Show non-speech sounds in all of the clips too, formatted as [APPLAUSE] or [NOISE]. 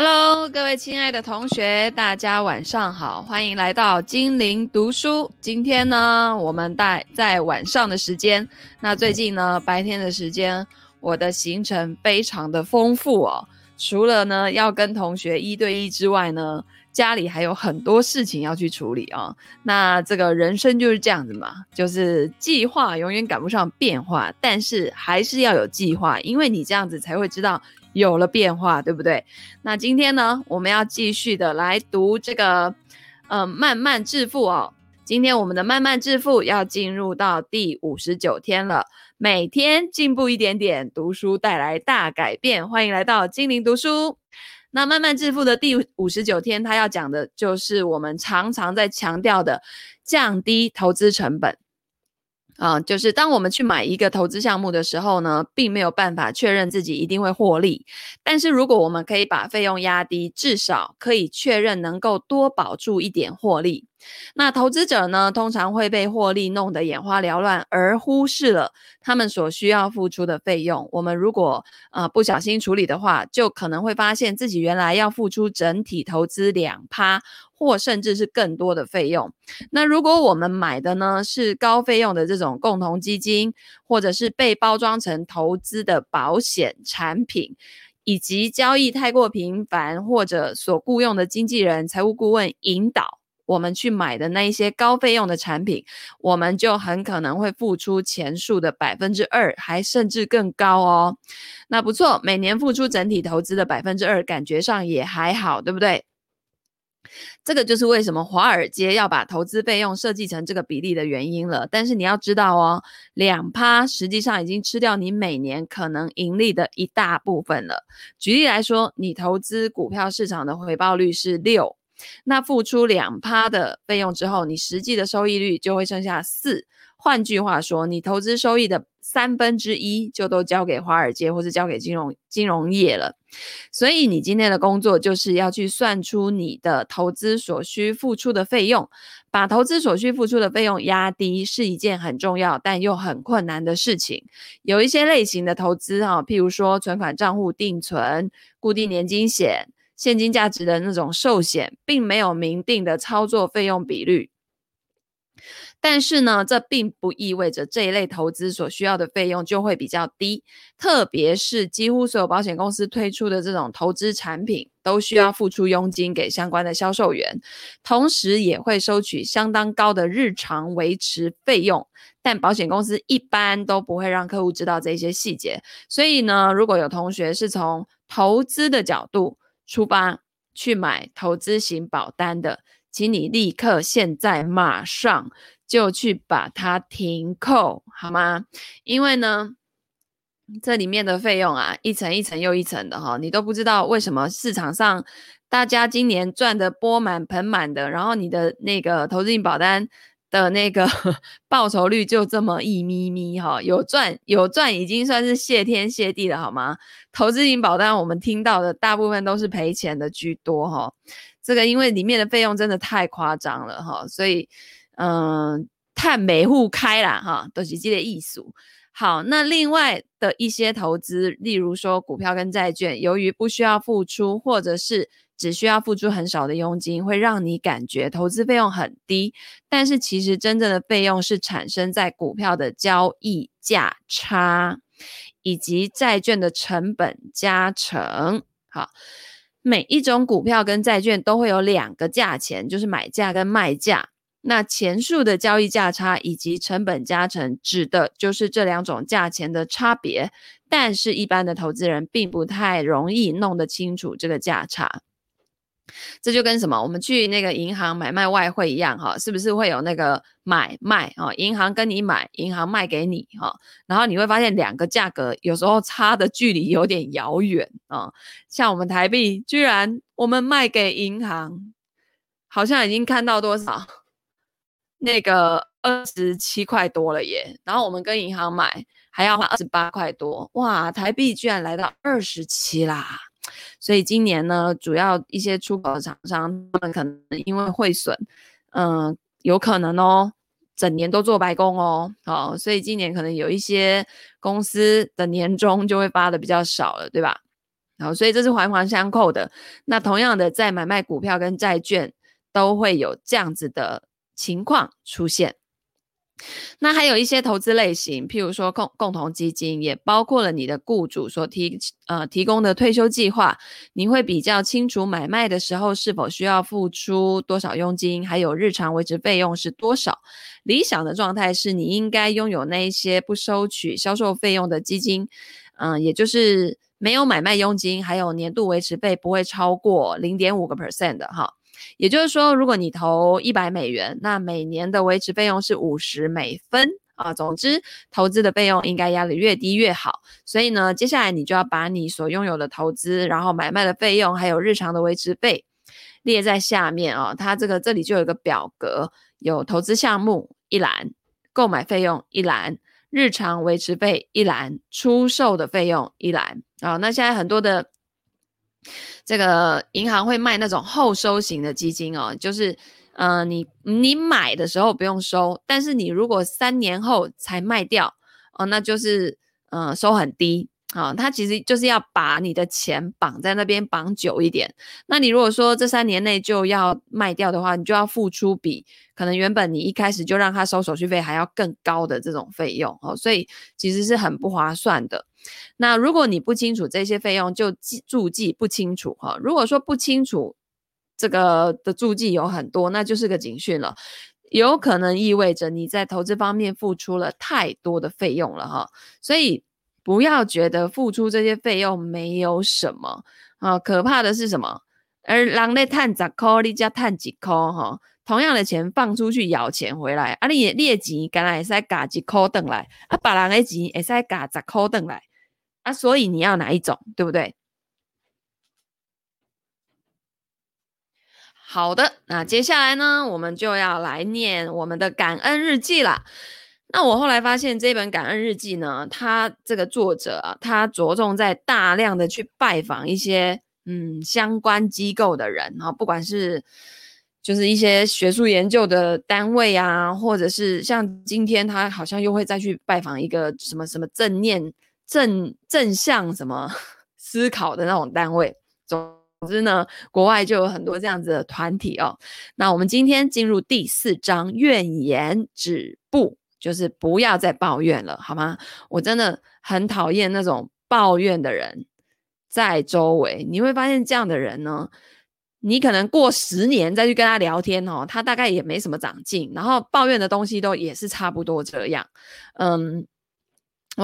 Hello，各位亲爱的同学，大家晚上好，欢迎来到精灵读书。今天呢，我们带在晚上的时间。那最近呢，白天的时间，我的行程非常的丰富哦。除了呢要跟同学一对一之外呢，家里还有很多事情要去处理、哦。那这个人生就是这样子嘛，就是计划永远赶不上变化，但是还是要有计划，因为你这样子才会知道。有了变化，对不对？那今天呢，我们要继续的来读这个，呃，慢慢致富哦。今天我们的慢慢致富要进入到第五十九天了。每天进步一点点，读书带来大改变。欢迎来到精灵读书。那慢慢致富的第五十九天，它要讲的就是我们常常在强调的降低投资成本。啊、就是当我们去买一个投资项目的时候呢，并没有办法确认自己一定会获利。但是如果我们可以把费用压低，至少可以确认能够多保住一点获利。那投资者呢，通常会被获利弄得眼花缭乱，而忽视了他们所需要付出的费用。我们如果呃不小心处理的话，就可能会发现自己原来要付出整体投资两趴。或甚至是更多的费用。那如果我们买的呢，是高费用的这种共同基金，或者是被包装成投资的保险产品，以及交易太过频繁，或者所雇佣的经纪人、财务顾问引导我们去买的那一些高费用的产品，我们就很可能会付出前述的百分之二，还甚至更高哦。那不错，每年付出整体投资的百分之二，感觉上也还好，对不对？这个就是为什么华尔街要把投资费用设计成这个比例的原因了。但是你要知道哦，两趴实际上已经吃掉你每年可能盈利的一大部分了。举例来说，你投资股票市场的回报率是六，那付出两趴的费用之后，你实际的收益率就会剩下四。换句话说，你投资收益的三分之一就都交给华尔街或是交给金融金融业了。所以你今天的工作就是要去算出你的投资所需付出的费用，把投资所需付出的费用压低是一件很重要但又很困难的事情。有一些类型的投资哈，譬如说存款账户定存、固定年金险、现金价值的那种寿险，并没有明定的操作费用比率。但是呢，这并不意味着这一类投资所需要的费用就会比较低，特别是几乎所有保险公司推出的这种投资产品，都需要付出佣金给相关的销售员，同时也会收取相当高的日常维持费用。但保险公司一般都不会让客户知道这些细节。所以呢，如果有同学是从投资的角度出发去买投资型保单的，请你立刻现在马上。就去把它停扣，好吗？因为呢，这里面的费用啊，一层一层又一层的哈，你都不知道为什么市场上大家今年赚得钵满盆满的，然后你的那个投资型保单的那个 [LAUGHS] 报酬率就这么一咪咪哈，有赚有赚已经算是谢天谢地了，好吗？投资型保单我们听到的大部分都是赔钱的居多哈，这个因为里面的费用真的太夸张了哈，所以。嗯，碳每户开啦，哈，都是这个意思。好，那另外的一些投资，例如说股票跟债券，由于不需要付出，或者是只需要付出很少的佣金，会让你感觉投资费用很低。但是其实真正的费用是产生在股票的交易价差，以及债券的成本加成。好，每一种股票跟债券都会有两个价钱，就是买价跟卖价。那前述的交易价差以及成本加成，指的就是这两种价钱的差别。但是，一般的投资人并不太容易弄得清楚这个价差。这就跟什么？我们去那个银行买卖外汇一样，哈，是不是会有那个买卖啊？银行跟你买，银行卖给你，哈。然后你会发现两个价格有时候差的距离有点遥远啊。像我们台币，居然我们卖给银行，好像已经看到多少？那个二十七块多了耶，然后我们跟银行买还要花二十八块多，哇，台币居然来到二十七啦！所以今年呢，主要一些出口的厂商，他们可能因为汇损，嗯，有可能哦，整年都做白工哦，好，所以今年可能有一些公司的年终就会发的比较少了，对吧？好所以这是环环相扣的。那同样的，在买卖股票跟债券都会有这样子的情况出现。那还有一些投资类型，譬如说共共同基金，也包括了你的雇主所提呃提供的退休计划，你会比较清楚买卖的时候是否需要付出多少佣金，还有日常维持费用是多少。理想的状态是你应该拥有那一些不收取销售费用的基金，嗯、也就是没有买卖佣金，还有年度维持费不会超过零点五个 percent 的哈。也就是说，如果你投一百美元，那每年的维持费用是五十美分啊。总之，投资的费用应该压得越低越好。所以呢，接下来你就要把你所拥有的投资，然后买卖的费用，还有日常的维持费列在下面啊。它这个这里就有一个表格，有投资项目一栏，购买费用一栏，日常维持费一栏，出售的费用一栏啊。那现在很多的。这个银行会卖那种后收型的基金哦，就是，呃，你你买的时候不用收，但是你如果三年后才卖掉，哦，那就是，呃，收很低啊，哦。它其实就是要把你的钱绑在那边绑久一点。那你如果说这三年内就要卖掉的话，你就要付出比可能原本你一开始就让他收手续费还要更高的这种费用哦，所以其实是很不划算的。那如果你不清楚这些费用，就记注记不清楚哈。如果说不清楚这个的注记有很多，那就是个警讯了，有可能意味着你在投资方面付出了太多的费用了哈。所以不要觉得付出这些费用没有什么啊，可怕的是什么？而人咧赚十块，你才赚一块哈。同样的钱放出去咬钱回来，啊，你也你的钱敢若会使加一块回来，啊，别人的钱会使加十块回来。啊，所以你要哪一种，对不对？好的，那接下来呢，我们就要来念我们的感恩日记啦。那我后来发现这本感恩日记呢，它这个作者啊，他着重在大量的去拜访一些嗯相关机构的人啊，不管是就是一些学术研究的单位啊，或者是像今天他好像又会再去拜访一个什么什么正念。正正向什么 [LAUGHS] 思考的那种单位，总之呢，国外就有很多这样子的团体哦。那我们今天进入第四章，怨言止步，就是不要再抱怨了，好吗？我真的很讨厌那种抱怨的人在周围。你会发现这样的人呢，你可能过十年再去跟他聊天哦，他大概也没什么长进，然后抱怨的东西都也是差不多这样，嗯。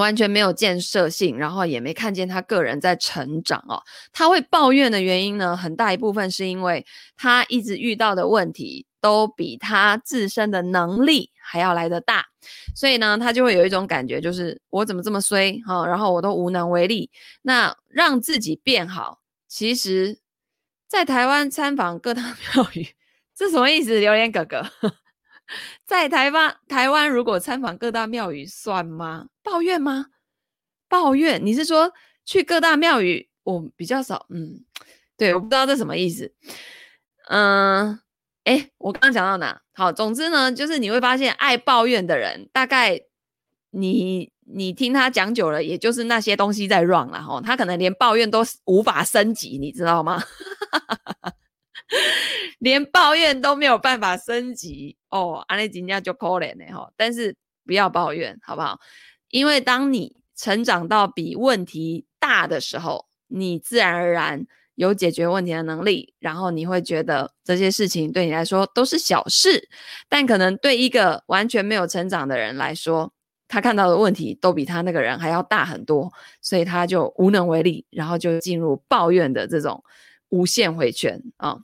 完全没有建设性，然后也没看见他个人在成长哦。他会抱怨的原因呢，很大一部分是因为他一直遇到的问题都比他自身的能力还要来得大，所以呢，他就会有一种感觉，就是我怎么这么衰哈、哦，然后我都无能为力。那让自己变好，其实，在台湾参访各大 [LAUGHS] 庙宇，这什么意思？榴莲哥哥。[LAUGHS] 在台湾，台湾如果参访各大庙宇算吗？抱怨吗？抱怨？你是说去各大庙宇？我比较少，嗯，对，我不知道这什么意思。嗯，诶，我刚刚讲到哪？好，总之呢，就是你会发现爱抱怨的人，大概你你听他讲久了，也就是那些东西在 run 了哈，他可能连抱怨都无法升级，你知道吗？[LAUGHS] 连抱怨都没有办法升级哦，安利金价就可怜呢哈。但是不要抱怨，好不好？因为当你成长到比问题大的时候，你自然而然有解决问题的能力，然后你会觉得这些事情对你来说都是小事，但可能对一个完全没有成长的人来说，他看到的问题都比他那个人还要大很多，所以他就无能为力，然后就进入抱怨的这种无限回圈啊。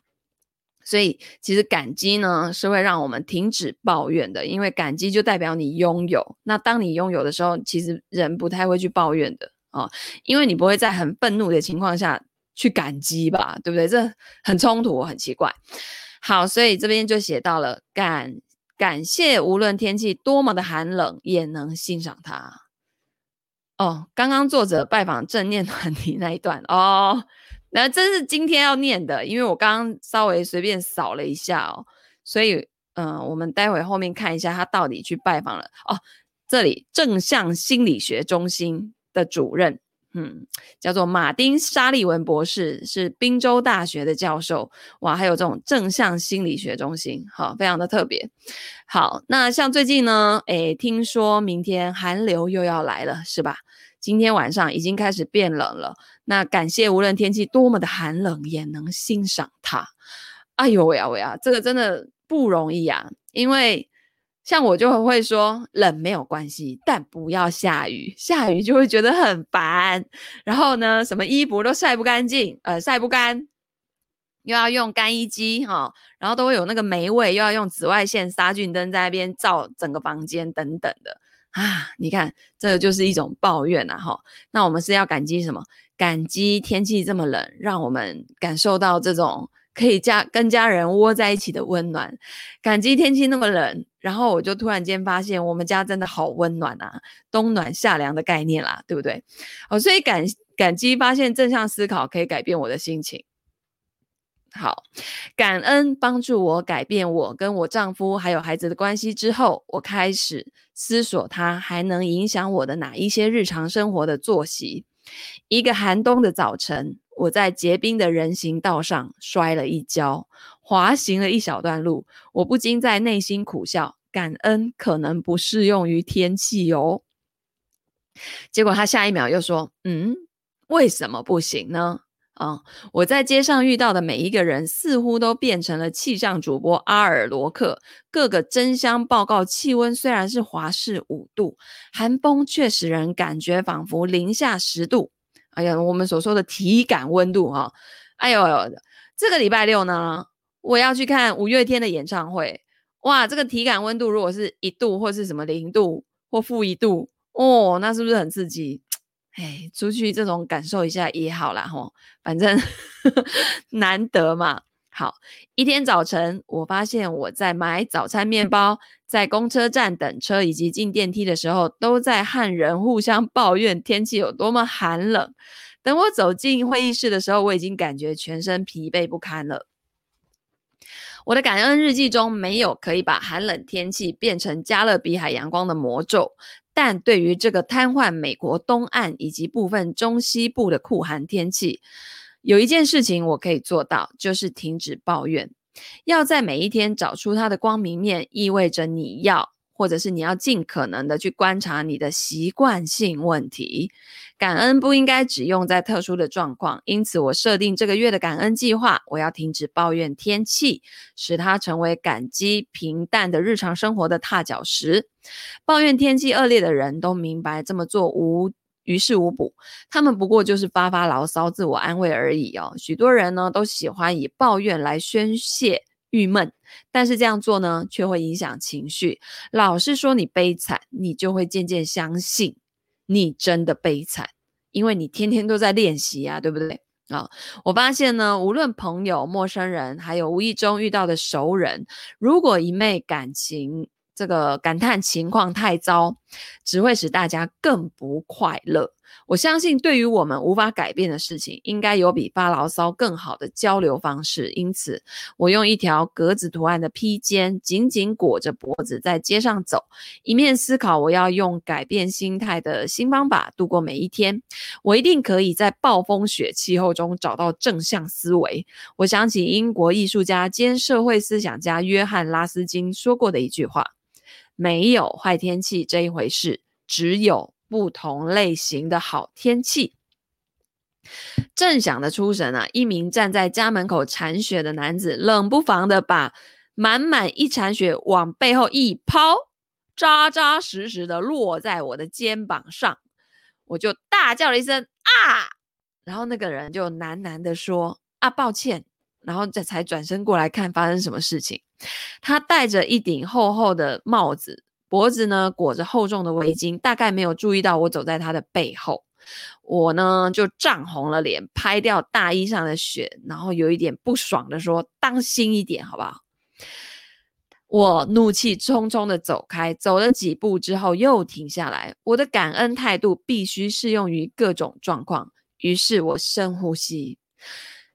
所以，其实感激呢是会让我们停止抱怨的，因为感激就代表你拥有。那当你拥有的时候，其实人不太会去抱怨的啊、哦，因为你不会在很愤怒的情况下去感激吧，对不对？这很冲突，很奇怪。好，所以这边就写到了感感谢，无论天气多么的寒冷，也能欣赏它。哦，刚刚作者拜访正念团体那一段哦。那这是今天要念的，因为我刚刚稍微随便扫了一下哦，所以嗯、我们待会后面看一下他到底去拜访了哦。这里正向心理学中心的主任嗯，叫做马丁沙利文博士，是宾州大学的教授。哇，还有这种正向心理学中心，好，非常的特别。好，那像最近呢，诶，听说明天寒流又要来了，是吧？今天晚上已经开始变冷了。那感谢无论天气多么的寒冷，也能欣赏它。哎呦喂呀喂呀，这个真的不容易啊，因为。像我就会说冷没有关系，但不要下雨，下雨就会觉得很烦。然后呢，什么衣服都晒不干净，呃，晒不干，又要用干衣机哈、哦，然后都会有那个霉味，又要用紫外线杀菌灯在那边照整个房间等等的啊。你看，这个就是一种抱怨呐、啊、哈。那我们是要感激什么？感激天气这么冷，让我们感受到这种。可以家跟家人窝在一起的温暖，感激天气那么冷，然后我就突然间发现我们家真的好温暖啊，冬暖夏凉的概念啦，对不对？哦，所以感感激发现正向思考可以改变我的心情。好，感恩帮助我改变我跟我丈夫还有孩子的关系之后，我开始思索它还能影响我的哪一些日常生活的作息。一个寒冬的早晨。我在结冰的人行道上摔了一跤，滑行了一小段路，我不禁在内心苦笑，感恩可能不适用于天气哦。结果他下一秒又说：“嗯，为什么不行呢？”啊、我在街上遇到的每一个人似乎都变成了气象主播阿尔罗克，个个争相报告气温虽然是华氏五度，寒风却使人感觉仿佛零下十度。哎呀，我们所说的体感温度哈，哎呦，这个礼拜六呢，我要去看五月天的演唱会，哇，这个体感温度如果是一度或是什么零度或负一度，哦，那是不是很刺激？哎，出去这种感受一下也好啦吼，反正 [LAUGHS] 难得嘛。好，一天早晨，我发现我在买早餐面包，在公车站等车以及进电梯的时候，都在和人互相抱怨天气有多么寒冷。等我走进会议室的时候，我已经感觉全身疲惫不堪了。我的感恩日记中没有可以把寒冷天气变成加勒比海阳光的魔咒，但对于这个瘫痪美国东岸以及部分中西部的酷寒天气，有一件事情我可以做到，就是停止抱怨。要在每一天找出它的光明面，意味着你要，或者是你要尽可能的去观察你的习惯性问题。感恩不应该只用在特殊的状况，因此我设定这个月的感恩计划。我要停止抱怨天气，使它成为感激平淡的日常生活的踏脚石。抱怨天气恶劣的人都明白这么做无。于事无补，他们不过就是发发牢骚、自我安慰而已哦。许多人呢都喜欢以抱怨来宣泄郁闷，但是这样做呢却会影响情绪。老是说你悲惨，你就会渐渐相信你真的悲惨，因为你天天都在练习啊，对不对？啊、我发现呢，无论朋友、陌生人，还有无意中遇到的熟人，如果一昧感情。这个感叹情况太糟，只会使大家更不快乐。我相信，对于我们无法改变的事情，应该有比发牢骚更好的交流方式。因此，我用一条格子图案的披肩紧紧裹着脖子，在街上走，一面思考我要用改变心态的新方法度过每一天。我一定可以在暴风雪气候中找到正向思维。我想起英国艺术家兼社会思想家约翰·拉斯金说过的一句话。没有坏天气这一回事，只有不同类型的好天气。正想得出神啊，一名站在家门口铲雪的男子，冷不防的把满满一铲雪往背后一抛，扎扎实实的落在我的肩膀上，我就大叫了一声啊！然后那个人就喃喃的说啊，抱歉。然后这才转身过来看发生什么事情。他戴着一顶厚厚的帽子，脖子呢裹着厚重的围巾，大概没有注意到我走在他的背后。我呢就涨红了脸，拍掉大衣上的雪，然后有一点不爽的说：“当心一点，好不好？”我怒气冲冲的走开，走了几步之后又停下来。我的感恩态度必须适用于各种状况。于是我深呼吸。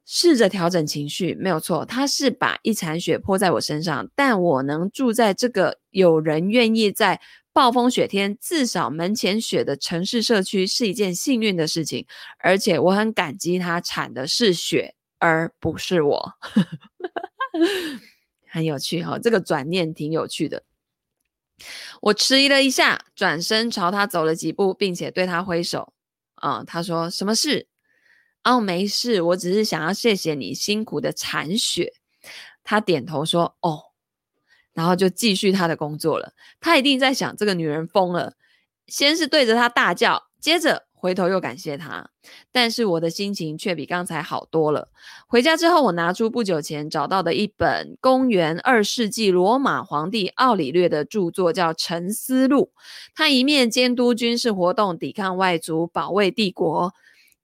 试着调整情绪，没有错。他是把一铲雪泼在我身上，但我能住在这个有人愿意在暴风雪天，至少门前雪的城市社区是一件幸运的事情，而且我很感激他铲的是雪，而不是我。[LAUGHS] 很有趣哈、哦，这个转念挺有趣的。我迟疑了一下，转身朝他走了几步，并且对他挥手。啊、他说：“什么事？”哦，没事，我只是想要谢谢你辛苦的铲雪。他点头说：“哦。”然后就继续他的工作了。他一定在想，这个女人疯了。先是对着他大叫，接着回头又感谢他。但是我的心情却比刚才好多了。回家之后，我拿出不久前找到的一本公元二世纪罗马皇帝奥里略的著作，叫《沉思录》。他一面监督军事活动，抵抗外族，保卫帝国。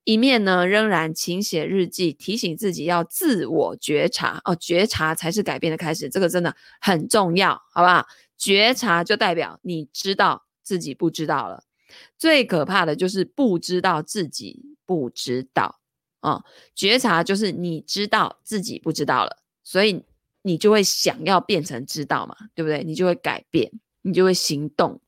一面呢，仍然勤写日记，提醒自己要自我觉察哦，觉察才是改变的开始，这个真的很重要，好不好？觉察就代表你知道自己不知道了，最可怕的就是不知道自己不知道啊、哦！觉察就是你知道自己不知道了，所以你就会想要变成知道嘛，对不对？你就会改变，你就会行动。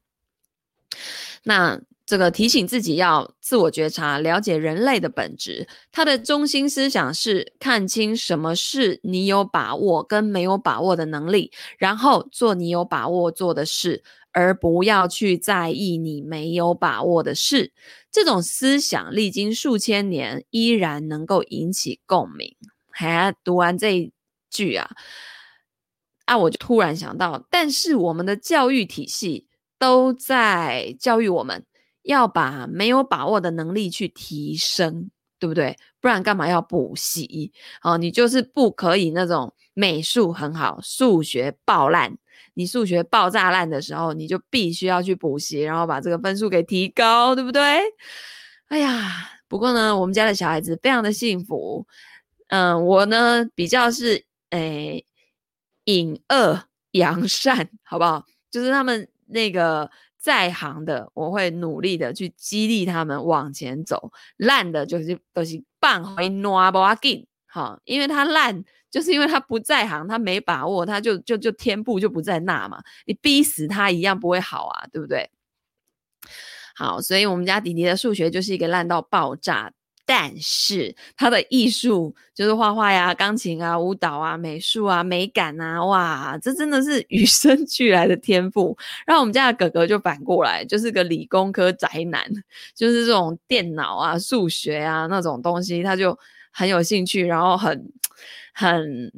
那。这个提醒自己要自我觉察，了解人类的本质。它的中心思想是看清什么是你有把握跟没有把握的能力，然后做你有把握做的事，而不要去在意你没有把握的事。这种思想历经数千年，依然能够引起共鸣。还，读完这一句啊，啊，我就突然想到，但是我们的教育体系都在教育我们。要把没有把握的能力去提升，对不对？不然干嘛要补习？哦，你就是不可以那种美术很好，数学爆烂。你数学爆炸烂的时候，你就必须要去补习，然后把这个分数给提高，对不对？哎呀，不过呢，我们家的小孩子非常的幸福。嗯，我呢比较是诶隐恶扬善，好不好？就是他们那个。在行的，我会努力的去激励他们往前走；烂的，就是都是半回挪不阿紧，哈，因为他烂，就是因为他不在行，他没把握，他就就就天赋就不在那嘛，你逼死他一样不会好啊，对不对？好，所以我们家弟弟的数学就是一个烂到爆炸。但是他的艺术就是画画呀、钢琴啊、舞蹈啊、美术啊、美感啊，哇，这真的是与 [LAUGHS] 生俱来的天赋。然后我们家的哥哥就反过来，就是个理工科宅男，就是这种电脑啊、数学啊那种东西，他就很有兴趣，然后很、很、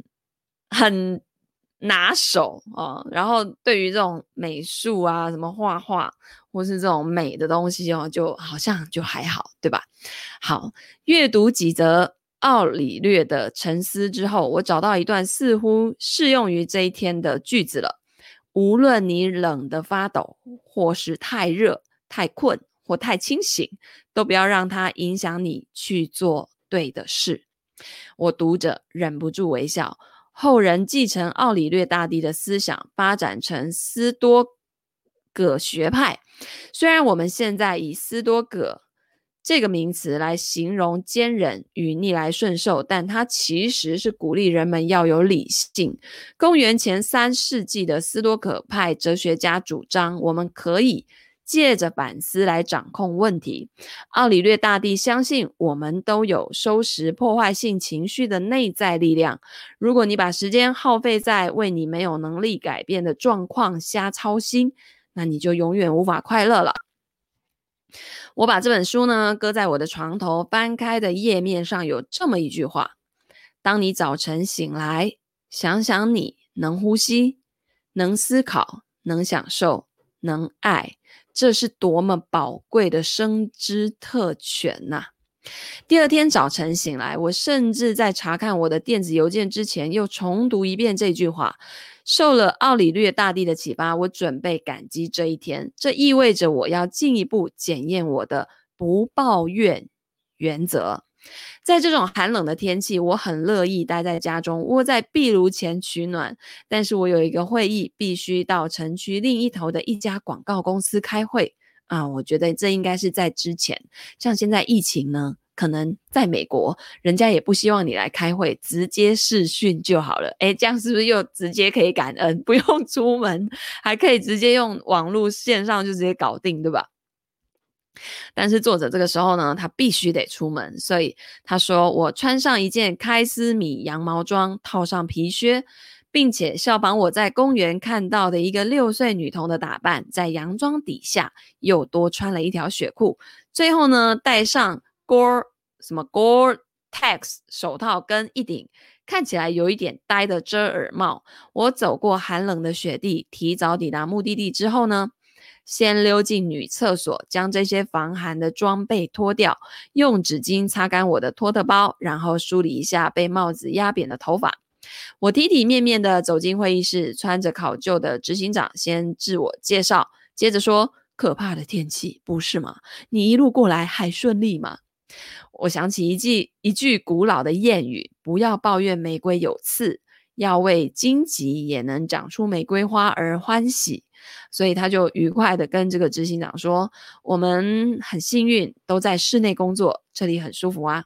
很。拿手哦，然后对于这种美术啊，什么画画或是这种美的东西哦，就好像就还好，对吧？好，阅读几则奥里略的沉思之后，我找到一段似乎适用于这一天的句子了。无论你冷得发抖，或是太热、太困或太清醒，都不要让它影响你去做对的事。我读着忍不住微笑。后人继承奥里略大帝的思想，发展成斯多葛学派。虽然我们现在以斯多葛这个名词来形容坚忍与逆来顺受，但它其实是鼓励人们要有理性。公元前三世纪的斯多葛派哲学家主张，我们可以。借着反思来掌控问题，奥里略大帝相信我们都有收拾破坏性情绪的内在力量。如果你把时间耗费在为你没有能力改变的状况瞎操心，那你就永远无法快乐了。我把这本书呢搁在我的床头，翻开的页面上有这么一句话：当你早晨醒来，想想你能呼吸、能思考、能享受、能爱。这是多么宝贵的生之特权呐、第二天早晨醒来，我甚至在查看我的电子邮件之前，又重读一遍这句话。受了奥里略大帝的启发，我准备感激这一天。这意味着我要进一步检验我的不抱怨原则。在这种寒冷的天气，我很乐意待在家中，窝在壁炉前取暖。但是我有一个会议，必须到城区另一头的一家广告公司开会啊！我觉得这应该是在之前，像现在疫情呢，可能在美国，人家也不希望你来开会，直接视讯就好了。诶，这样是不是又直接可以感恩，[LAUGHS] 不用出门，还可以直接用网络线上就直接搞定，对吧？但是作者这个时候呢，他必须得出门，所以他说：“我穿上一件开司米羊毛装，套上皮靴，并且效仿我在公园看到的一个六岁女童的打扮，在洋装底下又多穿了一条雪裤，最后呢，戴上 Gore 什么 Gore-Tex 手套跟一顶看起来有一点呆的遮耳帽。我走过寒冷的雪地，提早抵达目的地之后呢，”先溜进女厕所，将这些防寒的装备脱掉，用纸巾擦干我的托特包，然后梳理一下被帽子压扁的头发。我体体面面的走进会议室，穿着考究的执行长先自我介绍，接着说：“可怕的天气，不是吗？你一路过来还顺利吗？”我想起一句一句古老的谚语：“不要抱怨玫瑰有刺，要为荆棘也能长出玫瑰花而欢喜。”所以他就愉快的跟这个执行长说：“我们很幸运，都在室内工作，这里很舒服啊。”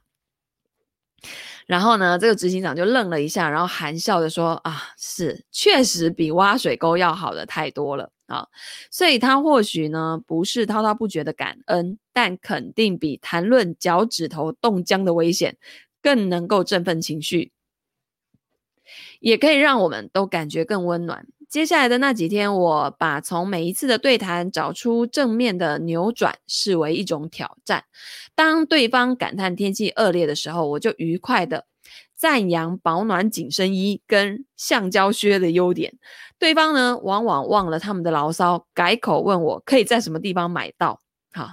然后呢，这个执行长就愣了一下，然后含笑的说：“啊，是，确实比挖水沟要好的太多了啊。”所以他或许呢不是滔滔不绝的感恩，但肯定比谈论脚趾头冻僵的危险更能够振奋情绪，也可以让我们都感觉更温暖。接下来的那几天，我把从每一次的对谈找出正面的扭转视为一种挑战。当对方感叹天气恶劣的时候，我就愉快地赞扬保暖紧身衣跟橡胶靴的优点。对方呢，往往忘了他们的牢骚，改口问我可以在什么地方买到。好，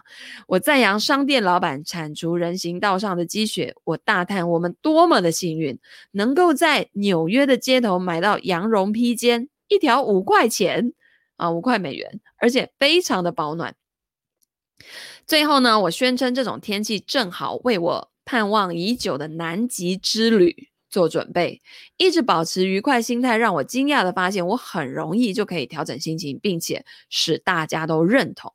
我赞扬商店老板铲除人行道上的积雪。我大叹我们多么的幸运，能够在纽约的街头买到羊绒披肩。一条五块钱啊，五块美元，而且非常的保暖。最后呢，我宣称这种天气正好为我盼望已久的南极之旅做准备。一直保持愉快心态，让我惊讶的发现，我很容易就可以调整心情，并且使大家都认同。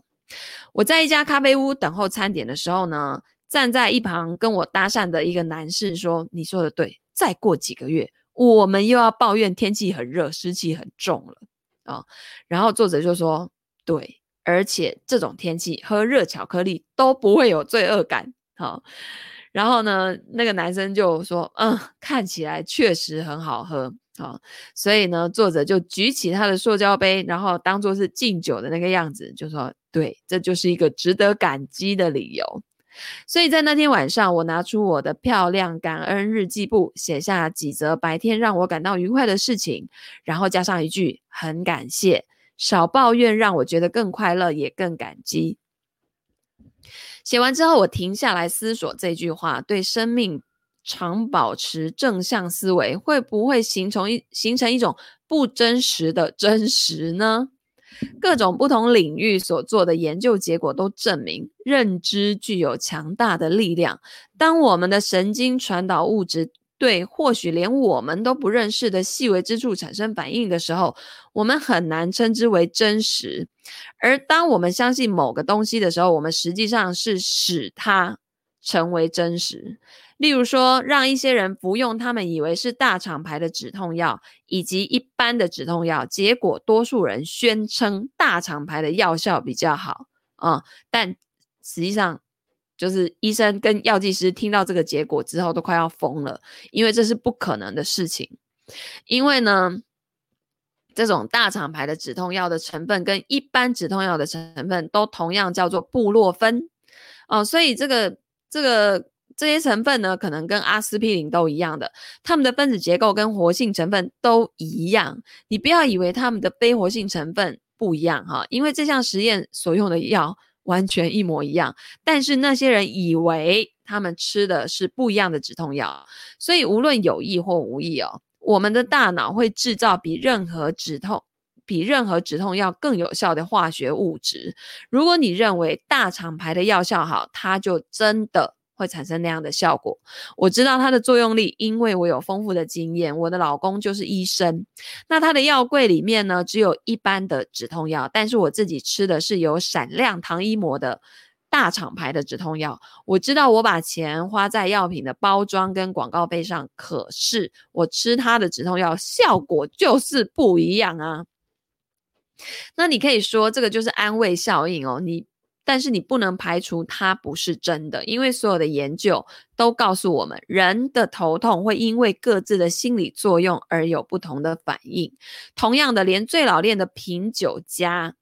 我在一家咖啡屋等候餐点的时候呢，站在一旁跟我搭讪的一个男士说：“你说的对，再过几个月。”我们又要抱怨天气很热，湿气很重了啊、然后作者就说：“对，而且这种天气喝热巧克力都不会有罪恶感。哦”，然后呢，那个男生就说：“嗯，看起来确实很好喝啊、！”所以呢，作者就举起他的塑胶杯，然后当做是敬酒的那个样子，就说：“对，这就是一个值得感激的理由。”所以在那天晚上，我拿出我的漂亮感恩日记簿，写下几则白天让我感到愉快的事情，然后加上一句“很感谢”，少抱怨让我觉得更快乐，也更感激。写完之后，我停下来思索这句话，对生命常保持正向思维，会不会形成一形成一种不真实的真实呢？各种不同领域所做的研究结果都证明，认知具有强大的力量。当我们的神经传导物质对或许连我们都不认识的细微之处产生反应的时候，我们很难称之为真实。而当我们相信某个东西的时候，我们实际上是使它成为真实。例如说，让一些人服用他们以为是大厂牌的止痛药，以及一般的止痛药，结果多数人宣称大厂牌的药效比较好啊、但实际上就是医生跟药剂师听到这个结果之后都快要疯了，因为这是不可能的事情。因为呢，这种大厂牌的止痛药的成分跟一般止痛药的成分都同样叫做布洛芬哦、所以这个这个。这些成分呢，可能跟阿司匹林都一样的，它们的分子结构跟活性成分都一样。你不要以为它们的非活性成分不一样哈，因为这项实验所用的药完全一模一样。但是那些人以为他们吃的是不一样的止痛药，所以无论有意或无意哦，我们的大脑会制造比任何止痛、比任何止痛药更有效的化学物质。如果你认为大厂牌的药效好，它就真的。会产生那样的效果。我知道它的作用力，因为我有丰富的经验。我的老公就是医生，那他的药柜里面呢，只有一般的止痛药，但是我自己吃的是有闪亮糖衣膜的大厂牌的止痛药，我知道我把钱花在药品的包装跟广告费上，可是我吃它的止痛药效果就是不一样啊。那你可以说这个就是安慰效应哦，你但是你不能排除它不是真的，因为所有的研究都告诉我们，人的头痛会因为各自的心理作用而有不同的反应。同样的，连最老练的品酒家。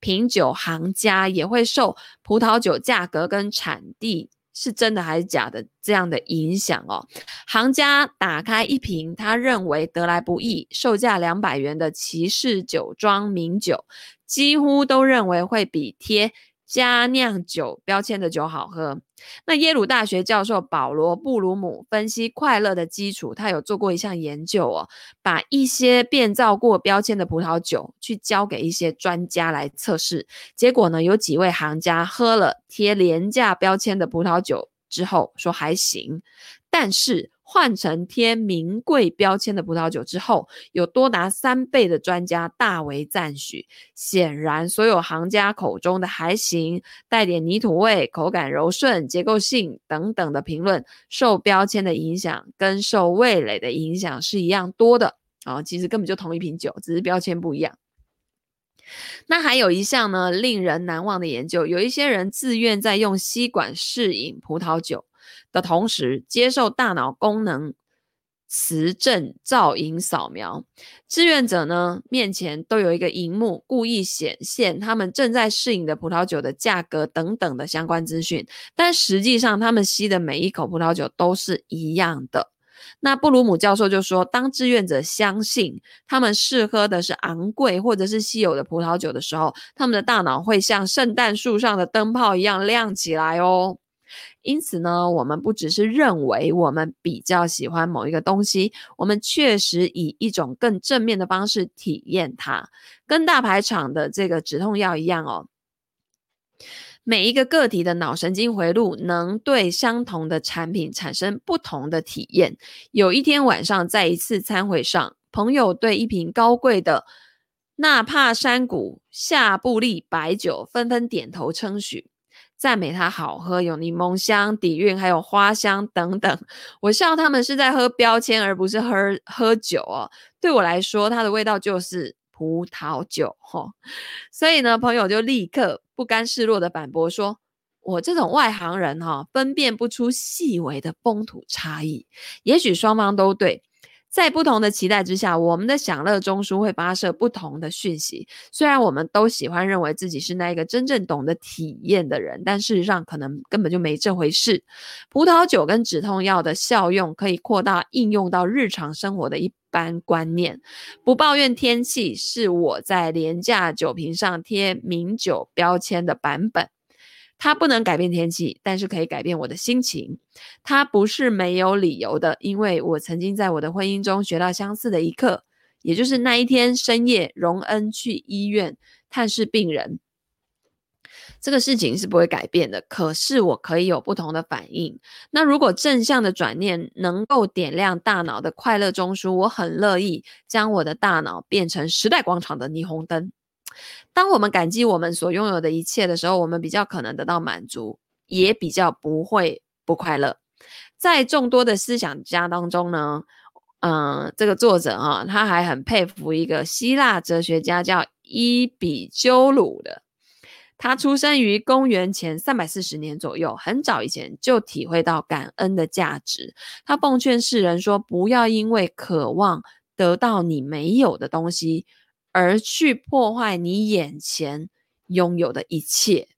品酒行家也会受葡萄酒价格跟产地是真的还是假的这样的影响哦。行家打开一瓶他认为得来不易、售价两百元的骑士酒庄名酒，几乎都认为会比贴加酿酒标签的酒好喝。那耶鲁大学教授保罗·布鲁姆分析快乐的基础，他有做过一项研究哦，把一些变造过标签的葡萄酒去交给一些专家来测试，结果呢，有几位行家喝了贴廉价标签的葡萄酒之后说还行，但是。换成贴名贵标签的葡萄酒之后，有多达三倍的专家大为赞许。显然，所有行家口中的还行、带点泥土味、口感柔顺、结构性等等的评论，受标签的影响跟受味蕾的影响是一样多的。哦，其实根本就同一瓶酒，只是标签不一样。那还有一项呢，令人难忘的研究，有一些人自愿在用吸管试饮葡萄酒。的同时，接受大脑功能磁振造影扫描。志愿者呢，面前都有一个荧幕，故意显现他们正在试饮的葡萄酒的价格等等的相关资讯。但实际上，他们吸的每一口葡萄酒都是一样的。那布鲁姆教授就说，当志愿者相信他们试喝的是昂贵或者是稀有的葡萄酒的时候，他们的大脑会像圣诞树上的灯泡一样亮起来哦。因此呢，我们不只是认为我们比较喜欢某一个东西，我们确实以一种更正面的方式体验它，跟大牌厂的这个止痛药一样哦。每一个个体的脑神经回路能对相同的产品产生不同的体验。有一天晚上，在一次餐会上，朋友对一瓶高贵的纳帕山谷夏布利白酒纷纷点头称许。赞美它好喝，有柠檬香、底蕴，还有花香等等。我笑他们是在喝标签，而不是喝喝酒哦。对我来说，它的味道就是葡萄酒哦。所以呢，朋友就立刻不甘示弱的反驳说：“我这种外行人哈、哦，分辨不出细微的风土差异。也许双方都对。”在不同的期待之下，我们的享乐中枢会发射不同的讯息。虽然我们都喜欢认为自己是那一个真正懂得体验的人，但事实上可能根本就没这回事。葡萄酒跟止痛药的效用可以扩大应用到日常生活的一般观念。不抱怨天气是我在廉价酒瓶上贴名酒标签的版本。它不能改变天气，但是可以改变我的心情。它不是没有理由的，因为我曾经在我的婚姻中学到相似的一课，也就是那一天深夜，荣恩去医院探视病人。这个事情是不会改变的，可是我可以有不同的反应。那如果正向的转念能够点亮大脑的快乐中枢，我很乐意将我的大脑变成时代广场的霓虹灯。当我们感激我们所拥有的一切的时候，我们比较可能得到满足，也比较不会不快乐。在众多的思想家当中呢，嗯、这个作者啊，他还很佩服一个希腊哲学家叫伊比鸠鲁的。他出生于公元前三百四十年左右，很早以前就体会到感恩的价值。他奉劝世人说：不要因为渴望得到你没有的东西。而去破坏你眼前拥有的一切，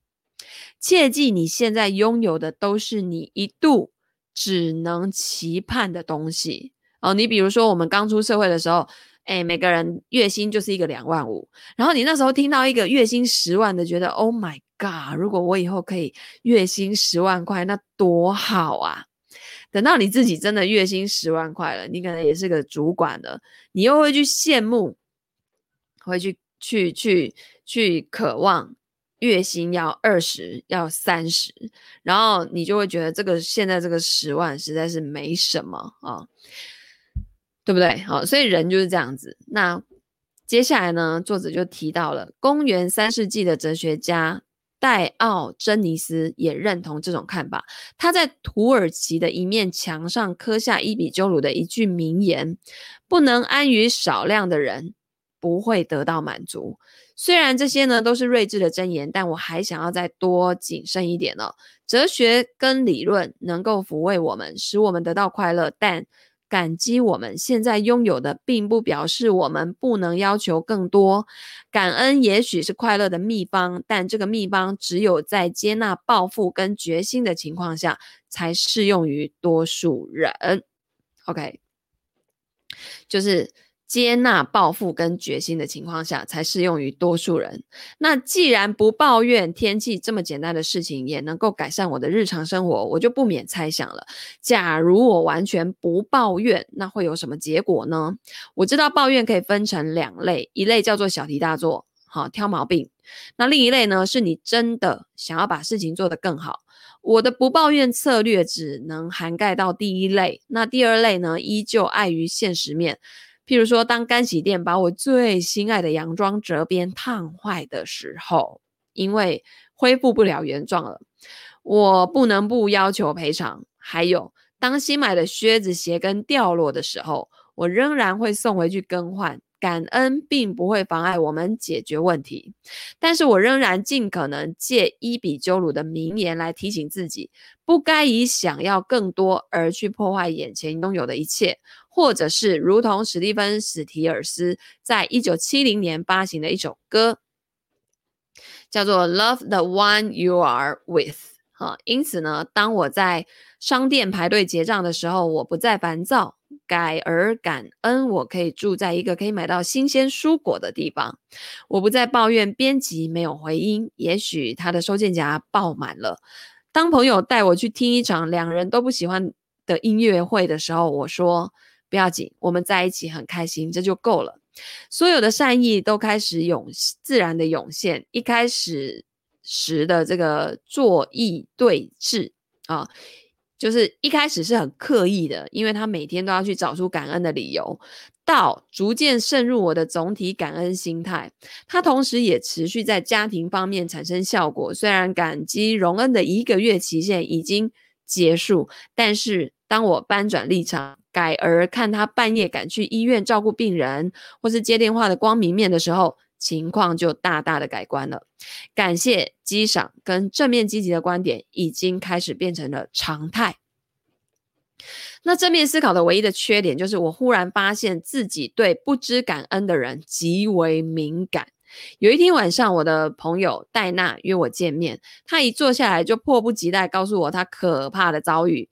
切记你现在拥有的都是你一度只能期盼的东西哦。你比如说，我们刚出社会的时候，哎，每个人月薪就是一个两万五，然后你那时候听到一个月薪十万的，觉得 Oh my God，如果我以后可以月薪十万块，那多好啊！等到你自己真的月薪十万块了，你可能也是个主管了，你又会去羡慕。会去去去去渴望月薪要二十要三十，然后你就会觉得这个现在这个十万实在是没什么啊，对不对？好，所以人就是这样子。那接下来呢，作者就提到了公元三世纪的哲学家戴奥·珍尼斯也认同这种看法。他在土耳其的一面墙上刻下伊比鸠鲁的一句名言：“不能安于少量的人，不会得到满足。”虽然这些呢都是睿智的箴言，但我还想要再多谨慎一点呢、哲学跟理论能够抚慰我们，使我们得到快乐，但感激我们现在拥有的，并不表示我们不能要求更多。感恩也许是快乐的秘方，但这个秘方只有在接纳报复跟决心的情况下，才适用于多数人。OK，就是。接纳报复跟决心的情况下，才适用于多数人。那既然不抱怨天气这么简单的事情也能够改善我的日常生活，我就不免猜想了：假如我完全不抱怨，那会有什么结果呢？我知道抱怨可以分成两类，一类叫做小题大做，好，挑毛病；那另一类呢，是你真的想要把事情做得更好。我的不抱怨策略只能涵盖到第一类，那第二类呢，依旧碍于现实面。譬如说，当干洗店把我最心爱的洋装折边烫坏的时候，因为恢复不了原状了，我不能不要求赔偿。还有，当新买的靴子鞋跟掉落的时候，我仍然会送回去更换。感恩并不会妨碍我们解决问题，但是我仍然尽可能借伊比鸠鲁的名言来提醒自己，不该以想要更多而去破坏眼前拥有的一切，或者是如同史蒂芬·史提尔斯在一九七零年发行的一首歌，叫做《Love the One You Are With》。哈，因此呢，当我在商店排队结账的时候，我不再烦躁。改而感恩，我可以住在一个可以买到新鲜蔬果的地方。我不再抱怨编辑没有回音，也许他的收件夹爆满了。当朋友带我去听一场两人都不喜欢的音乐会的时候，我说不要紧，我们在一起很开心，这就够了。所有的善意都开始涌，自然的涌现。一开始时的这个作意对峙啊。就是一开始是很刻意的，因为他每天都要去找出感恩的理由，到逐渐渗入我的总体感恩心态。他同时也持续在家庭方面产生效果。虽然感激荣恩的一个月期限已经结束，但是当我搬转立场，改而看他半夜赶去医院照顾病人，或是接电话的光明面的时候，情况就大大的改观了。感谢、激赏跟正面积极的观点已经开始变成了常态。那正面思考的唯一的缺点就是，我忽然发现自己对不知感恩的人极为敏感。有一天晚上，我的朋友戴娜约我见面，她一坐下来就迫不及待告诉我她可怕的遭遇。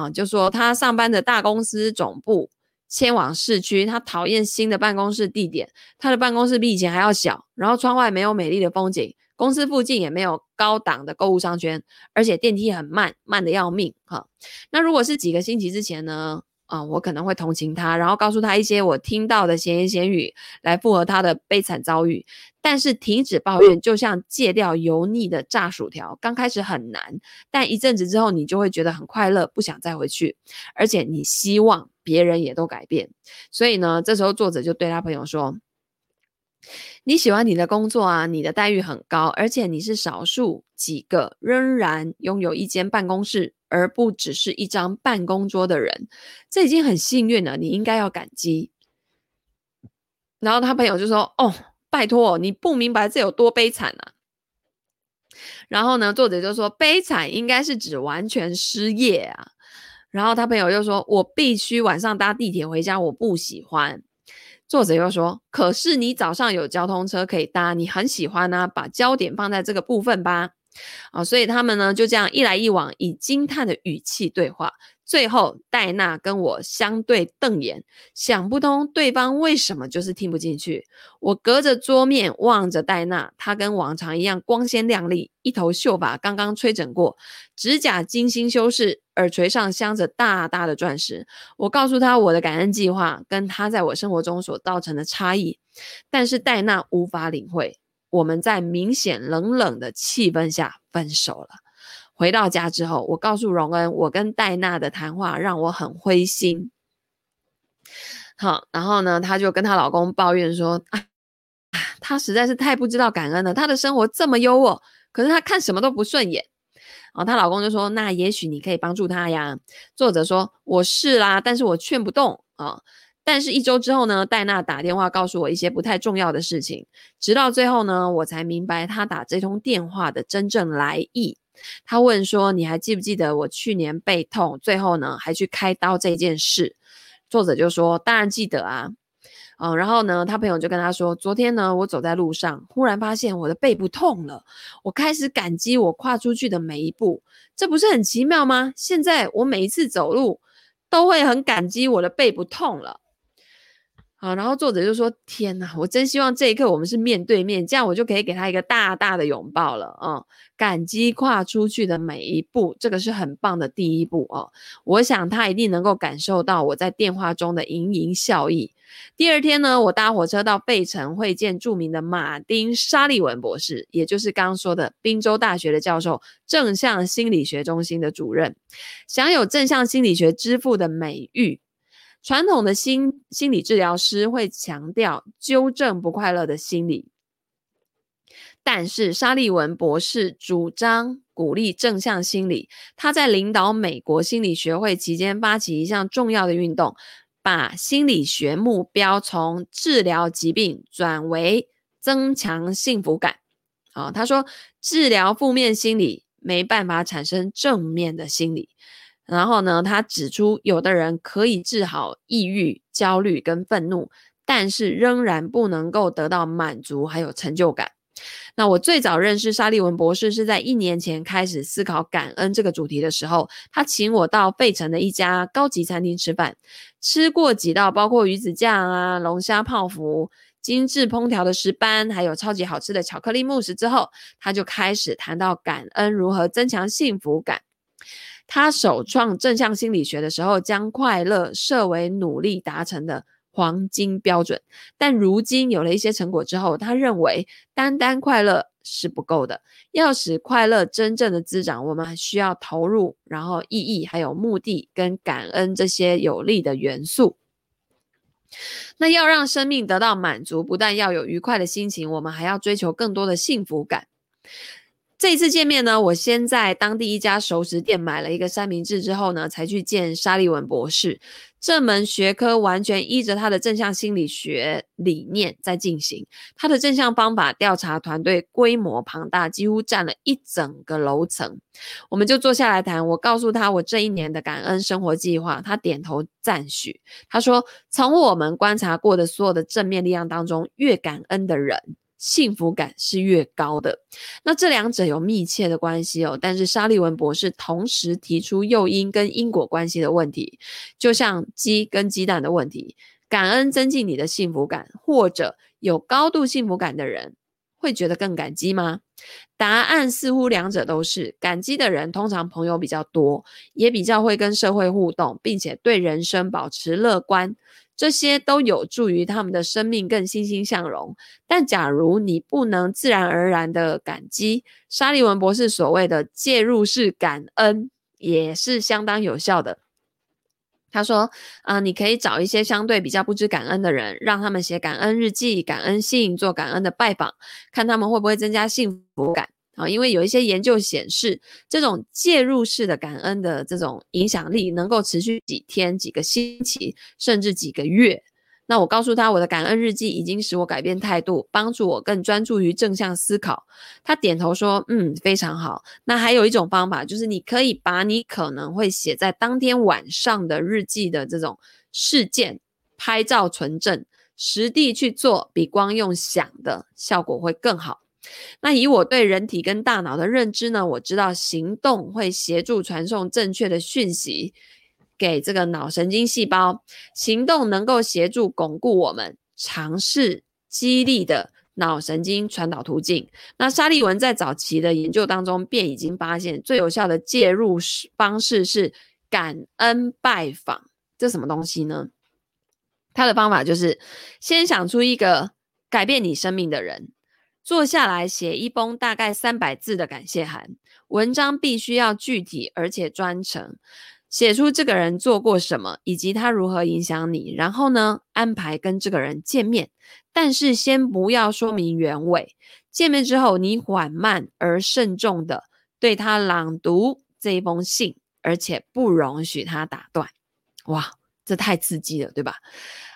啊、就说他上班的大公司总部。迁往市区，他讨厌新的办公室地点。他的办公室比以前还要小，然后窗外没有美丽的风景，公司附近也没有高档的购物商圈，而且电梯很慢，慢的要命。哈，那如果是几个星期之前呢？啊、嗯，我可能会同情他，然后告诉他一些我听到的闲言闲语，来附和他的悲惨遭遇。但是停止抱怨，就像戒掉油腻的炸薯条，刚开始很难，但一阵子之后，你就会觉得很快乐，不想再回去，而且你希望别人也都改变。所以呢，这时候作者就对他朋友说。你喜欢你的工作啊，你的待遇很高，而且你是少数几个仍然拥有一间办公室，而不只是一张办公桌的人，这已经很幸运了，你应该要感激。然后他朋友就说：“哦，拜托，你不明白这有多悲惨啊。”然后呢，作者就说：“悲惨应该是指完全失业啊。”然后他朋友又说：“我必须晚上搭地铁回家，我不喜欢。”作者又说：“可是你早上有交通车可以搭，你很喜欢啊，把焦点放在这个部分吧。”啊，所以他们呢就这样一来一往，以惊叹的语气对话。最后，戴娜跟我相对瞪眼，想不通对方为什么就是听不进去。我隔着桌面望着戴娜，她跟往常一样光鲜亮丽，一头秀发刚刚吹整过，指甲精心修饰，耳垂上镶着大大的钻石。我告诉她我的感恩计划跟她在我生活中所造成的差异，但是戴娜无法领会。我们在明显冷冷的气氛下分手了。回到家之后，我告诉荣恩，我跟戴娜的谈话让我很灰心。好，然后呢，她就跟她老公抱怨说：“啊，她实在是太不知道感恩了。她的生活这么优渥，可是她看什么都不顺眼。啊，她老公就说：“那也许你可以帮助她呀。”作者说：“我是啦，但是我劝不动啊。”但是，一周之后呢，戴娜打电话告诉我一些不太重要的事情，直到最后呢，我才明白她打这通电话的真正来意。他问说：“你还记不记得我去年背痛，最后呢还去开刀这件事？”作者就说：“当然记得啊。”嗯，然后呢，他朋友就跟他说：“昨天呢，我走在路上，忽然发现我的背不痛了。我开始感激我跨出去的每一步，这不是很奇妙吗？现在我每一次走路都会很感激我的背不痛了。”啊，然后作者就说：“天哪，我真希望这一刻我们是面对面，这样我就可以给他一个大大的拥抱了。嗯，感激跨出去的每一步，这个是很棒的第一步哦。我想他一定能够感受到我在电话中的盈盈笑意。第二天呢，我搭火车到费城会见著名的马丁沙利文博士，也就是刚刚说的宾州大学的教授，正向心理学中心的主任，享有正向心理学之父的美誉。”传统的心心理治疗师会强调纠正不快乐的心理，但是沙利文博士主张鼓励正向心理。他在领导美国心理学会期间发起一项重要的运动，把心理学目标从治疗疾病转为增强幸福感。啊，他说治疗负面心理没办法产生正面的心理。然后呢，他指出，有的人可以治好抑郁、焦虑跟愤怒，但是仍然不能够得到满足还有成就感。那我最早认识沙利文博士是在一年前开始思考感恩这个主题的时候，他请我到费城的一家高级餐厅吃饭，吃过几道包括鱼子酱啊、龙虾泡芙、精致烹调的石斑，还有超级好吃的巧克力慕斯之后，他就开始谈到感恩如何增强幸福感。他首创正向心理学的时候，将快乐设为努力达成的黄金标准。但如今有了一些成果之后，他认为单单快乐是不够的，要使快乐真正的滋长，我们还需要投入，然后意义、还有目的跟感恩这些有利的元素。那要让生命得到满足，不但要有愉快的心情，我们还要追求更多的幸福感。这一次见面呢，我先在当地一家熟食店买了一个三明治，之后呢，才去见沙利文博士。这门学科完全依着他的正向心理学理念在进行。他的正向方法调查团队规模庞大，几乎占了一整个楼层。我们就坐下来谈，我告诉他我这一年的感恩生活计划，他点头赞许。他说：“从我们观察过的所有的正面力量当中，越感恩的人。”幸福感是越高的，那这两者有密切的关系哦。但是沙利文博士同时提出诱因跟因果关系的问题，就像鸡跟鸡蛋的问题。感恩增进你的幸福感，或者有高度幸福感的人会觉得更感激吗？答案似乎两者都是。感激的人通常朋友比较多，也比较会跟社会互动，并且对人生保持乐观。这些都有助于他们的生命更欣欣向荣。但假如你不能自然而然的感激，沙利文博士所谓的介入式感恩也是相当有效的。他说：“啊、你可以找一些相对比较不知感恩的人，让他们写感恩日记、感恩信、做感恩的拜访，看他们会不会增加幸福感。”啊，因为有一些研究显示，这种介入式的感恩的这种影响力能够持续几天、几个星期，甚至几个月。那我告诉他，我的感恩日记已经使我改变态度，帮助我更专注于正向思考。他点头说：“嗯，非常好。”那还有一种方法，就是你可以把你可能会写在当天晚上的日记的这种事件拍照存证，实地去做，比光用想的效果会更好。那以我对人体跟大脑的认知呢，我知道行动会协助传送正确的讯息给这个脑神经细胞，行动能够协助巩固我们尝试激励的脑神经传导途径。那沙利文在早期的研究当中便已经发现，最有效的介入方式是感恩拜访。这什么东西呢？他的方法就是先想出一个改变你生命的人。坐下来写一封大概三百字的感谢函，文章必须要具体而且专诚，写出这个人做过什么以及他如何影响你。然后呢，安排跟这个人见面，但是先不要说明原委，见面之后，你缓慢而慎重的对他朗读这一封信，而且不容许他打断。哇，这太刺激了，对吧？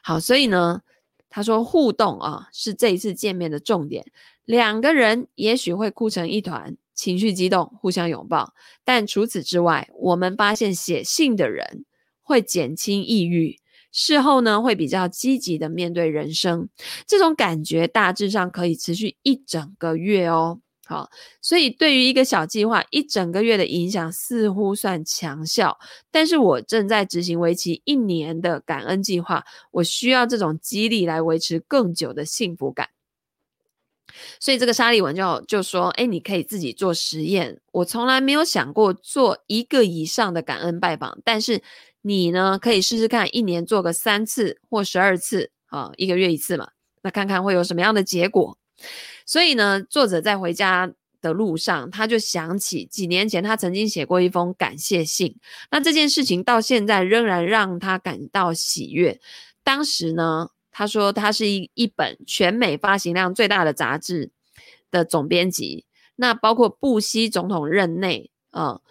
好，所以呢，他说互动啊是这一次见面的重点。两个人也许会哭成一团，情绪激动，互相拥抱，但除此之外，我们发现写信的人会减轻抑郁。事后呢，会比较积极的面对人生，这种感觉大致上可以持续一整个月哦。好，所以对于一个小计划，一整个月的影响似乎算强效，但是我正在执行为期一年的感恩计划，我需要这种激励来维持更久的幸福感。所以这个沙利文就就说：“哎，你可以自己做实验。我从来没有想过做一个以上的感恩拜访，但是。”你呢，可以试试看，一年做个三次或十二次啊，一个月一次嘛，那看看会有什么样的结果。所以呢，作者在回家的路上，他就想起几年前他曾经写过一封感谢信，那这件事情到现在仍然让他感到喜悦。当时呢，他说他是一一本全美发行量最大的杂志的总编辑，那包括布希总统任内啊。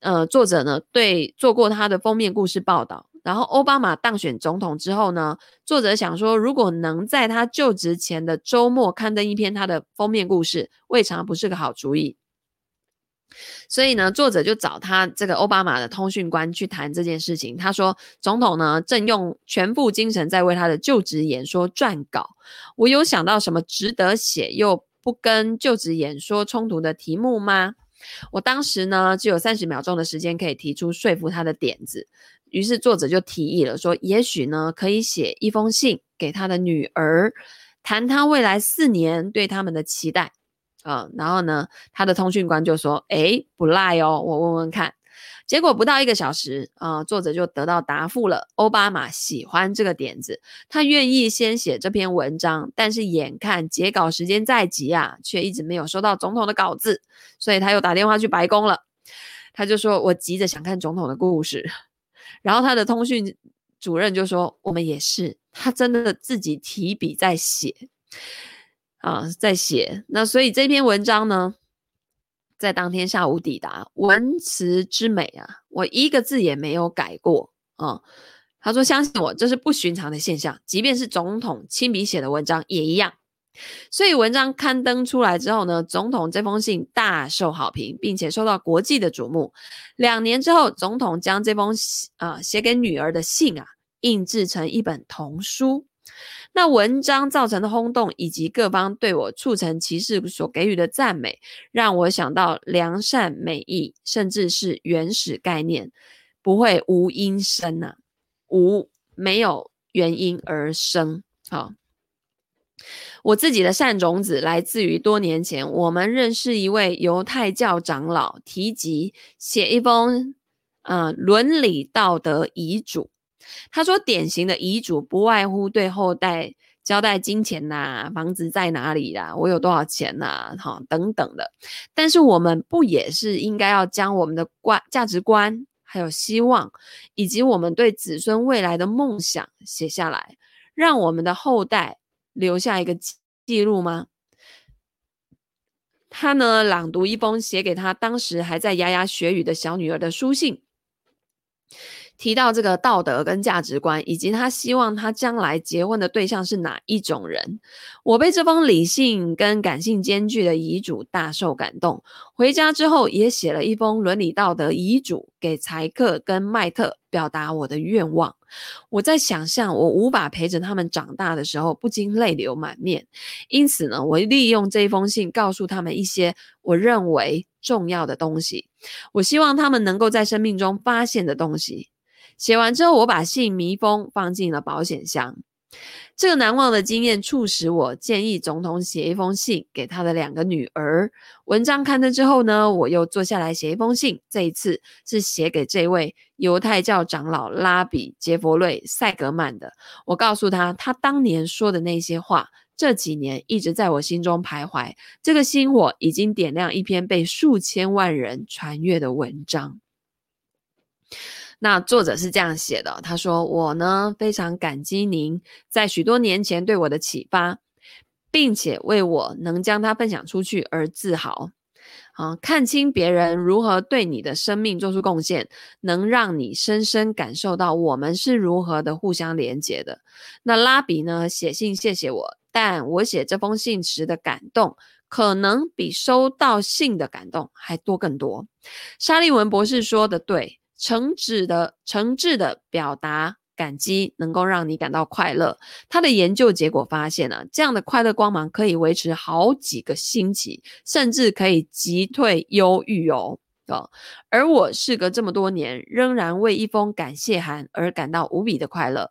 呃，作者呢，对做过他的封面故事报道，然后奥巴马当选总统之后呢，作者想说，如果能在他就职前的周末刊登一篇他的封面故事，未尝不是个好主意。所以呢，作者就找他这个奥巴马的通讯官去谈这件事情。他说，总统呢正用全部精神在为他的就职演说撰稿。我有想到什么值得写又不跟就职演说冲突的题目吗？我当时呢，只有三十秒钟的时间可以提出说服他的点子，于是作者就提议了，说也许呢可以写一封信给他的女儿，谈他未来四年对他们的期待，嗯，然后呢，他的通讯官就说，哎，不赖哦，我问问看。结果不到一个小时，啊、作者就得到答复了。奥巴马喜欢这个点子，他愿意先写这篇文章，但是眼看截稿时间在即啊，却一直没有收到总统的稿子，所以他又打电话去白宫了。他就说：“我急着想看总统的故事。”然后他的通讯主任就说：“我们也是。”他真的自己提笔在写，啊，在写。那所以这篇文章呢？在当天下午抵达，文词之美啊，我一个字也没有改过啊、他说：“相信我，这是不寻常的现象，即便是总统亲笔写的文章也一样。”所以文章刊登出来之后呢，总统这封信大受好评，并且受到国际的瞩目。两年之后，总统将这封啊、写给女儿的信啊印制成一本童书。那文章造成的轰动，以及各方对我促成其事所给予的赞美，让我想到良善、美意，甚至是原始概念，不会无因生呐、啊，无没有原因而生。好，我自己的善种子来自于多年前，我们认识一位犹太教长老提及写一封，呃，伦理道德遗嘱。他说：“典型的遗嘱不外乎对后代交代金钱呐、房子在哪里啦，我有多少钱呐、哈等等的。但是我们不也是应该要将我们的观价值观，还有希望，以及我们对子孙未来的梦想写下来，让我们的后代留下一个记录吗？”他呢，朗读一封写给他当时还在牙牙学语的小女儿的书信。提到这个道德跟价值观，以及他希望他将来结婚的对象是哪一种人，我被这封理性跟感性兼具的遗嘱大受感动。回家之后也写了一封伦理道德遗嘱给柴克跟麦特，表达我的愿望。我在想象我无法陪着他们长大的时候，不禁泪流满面。因此呢，我利用这封信告诉他们一些我认为重要的东西，我希望他们能够在生命中发现的东西。写完之后，我把信密封，放进了保险箱。这个难忘的经验促使我建议总统写一封信给他的两个女儿。文章刊登之后呢，我又坐下来写一封信。这一次是写给这位犹太教长老拉比杰弗瑞·塞格曼的。我告诉他，他当年说的那些话，这几年一直在我心中徘徊。这个星火已经点亮一篇被数千万人传阅的文章。那作者是这样写的，他说：“我呢非常感激您在许多年前对我的启发，并且为我能将它分享出去而自豪。啊，看清别人如何对你的生命做出贡献，能让你深深感受到我们是如何的互相连接的。那拉比呢？写信谢谢我，但我写这封信时的感动，可能比收到信的感动还多更多。沙利文博士说的对，诚挚的、诚挚的表达。感激能够让你感到快乐。他的研究结果发现呢、啊，这样的快乐光芒可以维持好几个星期，甚至可以击退忧郁哦。哦，而我事隔这么多年，仍然为一封感谢函而感到无比的快乐。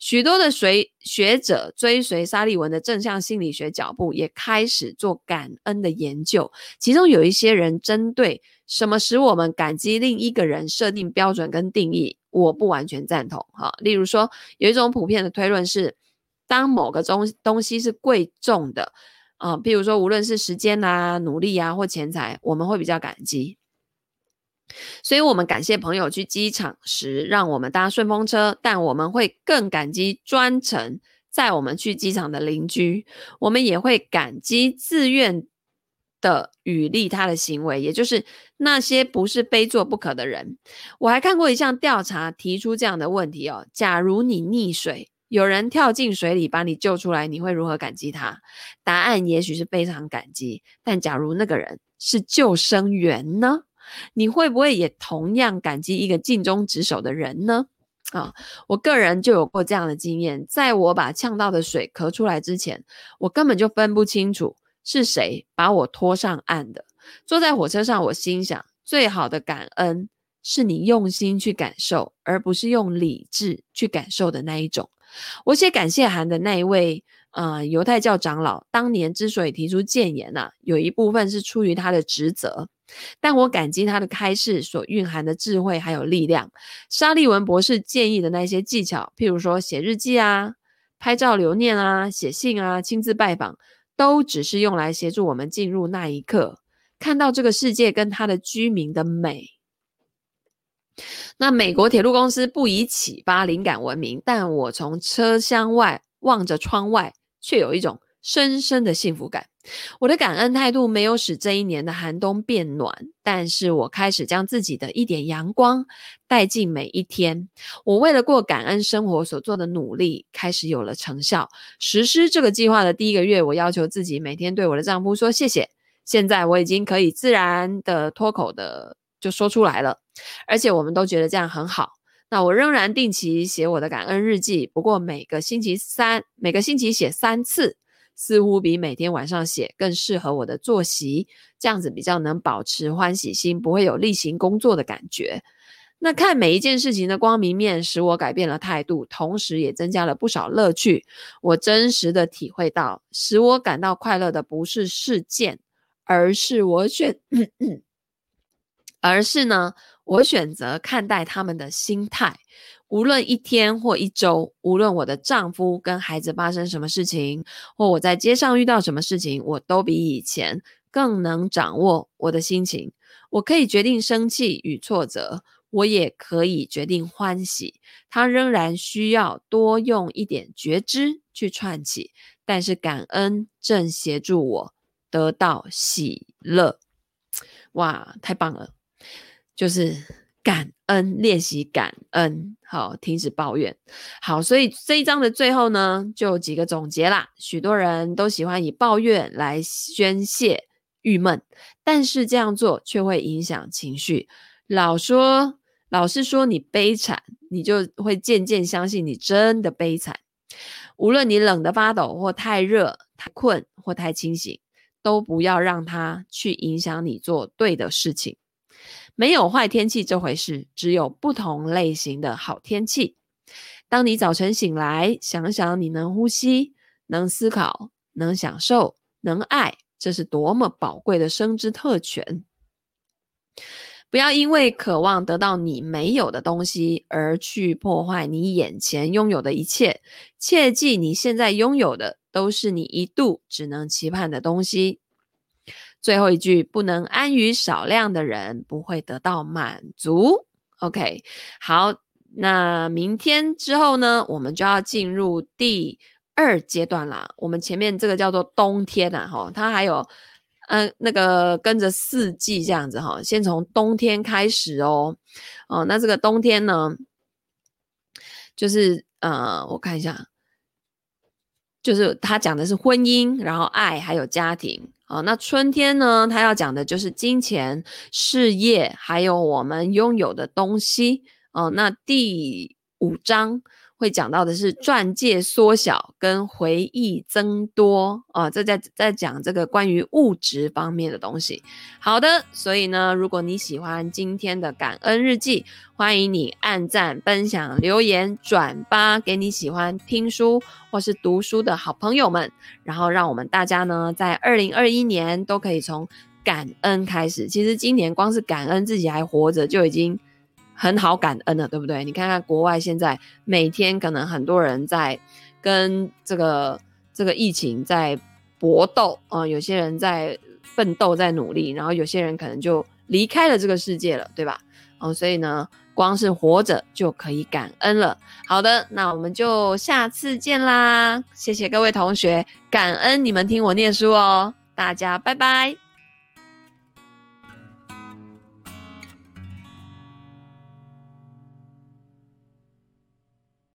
许多的随学者追随沙利文的正向心理学脚步，也开始做感恩的研究。其中有一些人针对什么使我们感激另一个人设定标准跟定义。我不完全赞同哈，例如说，有一种普遍的推论是，当某个东东西是贵重的，啊、譬如说，无论是时间啊、努力啊或钱财，我们会比较感激。所以，我们感谢朋友去机场时让我们搭顺风车，但我们会更感激专程载我们去机场的邻居，我们也会感激自愿。的与利他的行为，也就是那些不是非做不可的人。我还看过一项调查，提出这样的问题哦：假如你溺水，有人跳进水里把你救出来，你会如何感激他？答案也许是非常感激。但假如那个人是救生员呢？你会不会也同样感激一个尽忠职守的人呢？啊、我个人就有过这样的经验，在我把呛到的水咳出来之前，我根本就分不清楚。是谁把我拖上岸的？坐在火车上，我心想：最好的感恩是你用心去感受，而不是用理智去感受的那一种。我写感谢函的那一位，呃，犹太教长老，当年之所以提出谏言呢、啊，有一部分是出于他的职责，但我感激他的开示所蕴含的智慧还有力量。沙利文博士建议的那些技巧，譬如说写日记啊、拍照留念啊、写信啊、亲自拜访。都只是用来协助我们进入那一刻，看到这个世界跟它的居民的美。那美国铁路公司不以启发灵感闻名，但我从车厢外望着窗外，却有一种深深的幸福感。我的感恩态度没有使这一年的寒冬变暖，但是我开始将自己的一点阳光带进每一天。我为了过感恩生活所做的努力开始有了成效。实施这个计划的第一个月，我要求自己每天对我的丈夫说谢谢。现在我已经可以自然的脱口的就说出来了，而且我们都觉得这样很好。那我仍然定期写我的感恩日记，不过每个星期三，每个星期写三次。似乎比每天晚上写更适合我的作息，这样子比较能保持欢喜心，不会有例行工作的感觉。那看每一件事情的光明面，使我改变了态度，同时也增加了不少乐趣。我真实的体会到，使我感到快乐的不是事件，而是我选，[CLEARS THROAT] 而是呢，我选择看待他们的心态。无论一天或一周，无论我的丈夫跟孩子发生什么事情，或我在街上遇到什么事情，我都比以前更能掌握我的心情。我可以决定生气与挫折，我也可以决定欢喜。它仍然需要多用一点觉知去串起，但是感恩正协助我得到喜乐。哇，太棒了！就是。感恩，练习感恩，好，停止抱怨。好，所以这一章的最后呢，就几个总结啦。许多人都喜欢以抱怨来宣泄郁闷，但是这样做却会影响情绪。老说，老是说你悲惨，你就会渐渐相信你真的悲惨。无论你冷得发抖，或太热、太困，或太清醒，都不要让它去影响你做对的事情。没有坏天气这回事，只有不同类型的好天气。当你早晨醒来，想想你能呼吸、能思考、能享受、能爱，这是多么宝贵的生之特权。不要因为渴望得到你没有的东西而去破坏你眼前拥有的一切。切记，你现在拥有的都是你一度只能期盼的东西。最后一句，不能安于少量的人不会得到满足。OK，好，那明天之后呢，我们就要进入第二阶段啦。我们前面这个叫做冬天呐，哈，它还有嗯、那个跟着四季这样子哈，先从冬天开始哦，哦，那这个冬天呢，就是呃，我看一下，就是他讲的是婚姻，然后爱还有家庭。啊，那春天呢，他要讲的就是金钱、事业，还有我们拥有的东西。哦，那第五章。会讲到的是钻戒缩小跟回忆增多啊，这在在讲这个关于物质方面的东西。好的，所以呢，如果你喜欢今天的感恩日记，欢迎你按赞、分享、留言、转发给你喜欢听书或是读书的好朋友们，然后让我们大家呢，在二零二一年都可以从感恩开始。其实今年光是感恩自己还活着就已经。很好感恩的，对不对？你看看国外现在每天可能很多人在跟这个这个疫情在搏斗啊、有些人在奋斗在努力，然后有些人可能就离开了这个世界了，对吧？哦、所以呢，光是活着就可以感恩了。好的，那我们就下次见啦！谢谢各位同学，感恩你们听我念书哦，大家拜拜。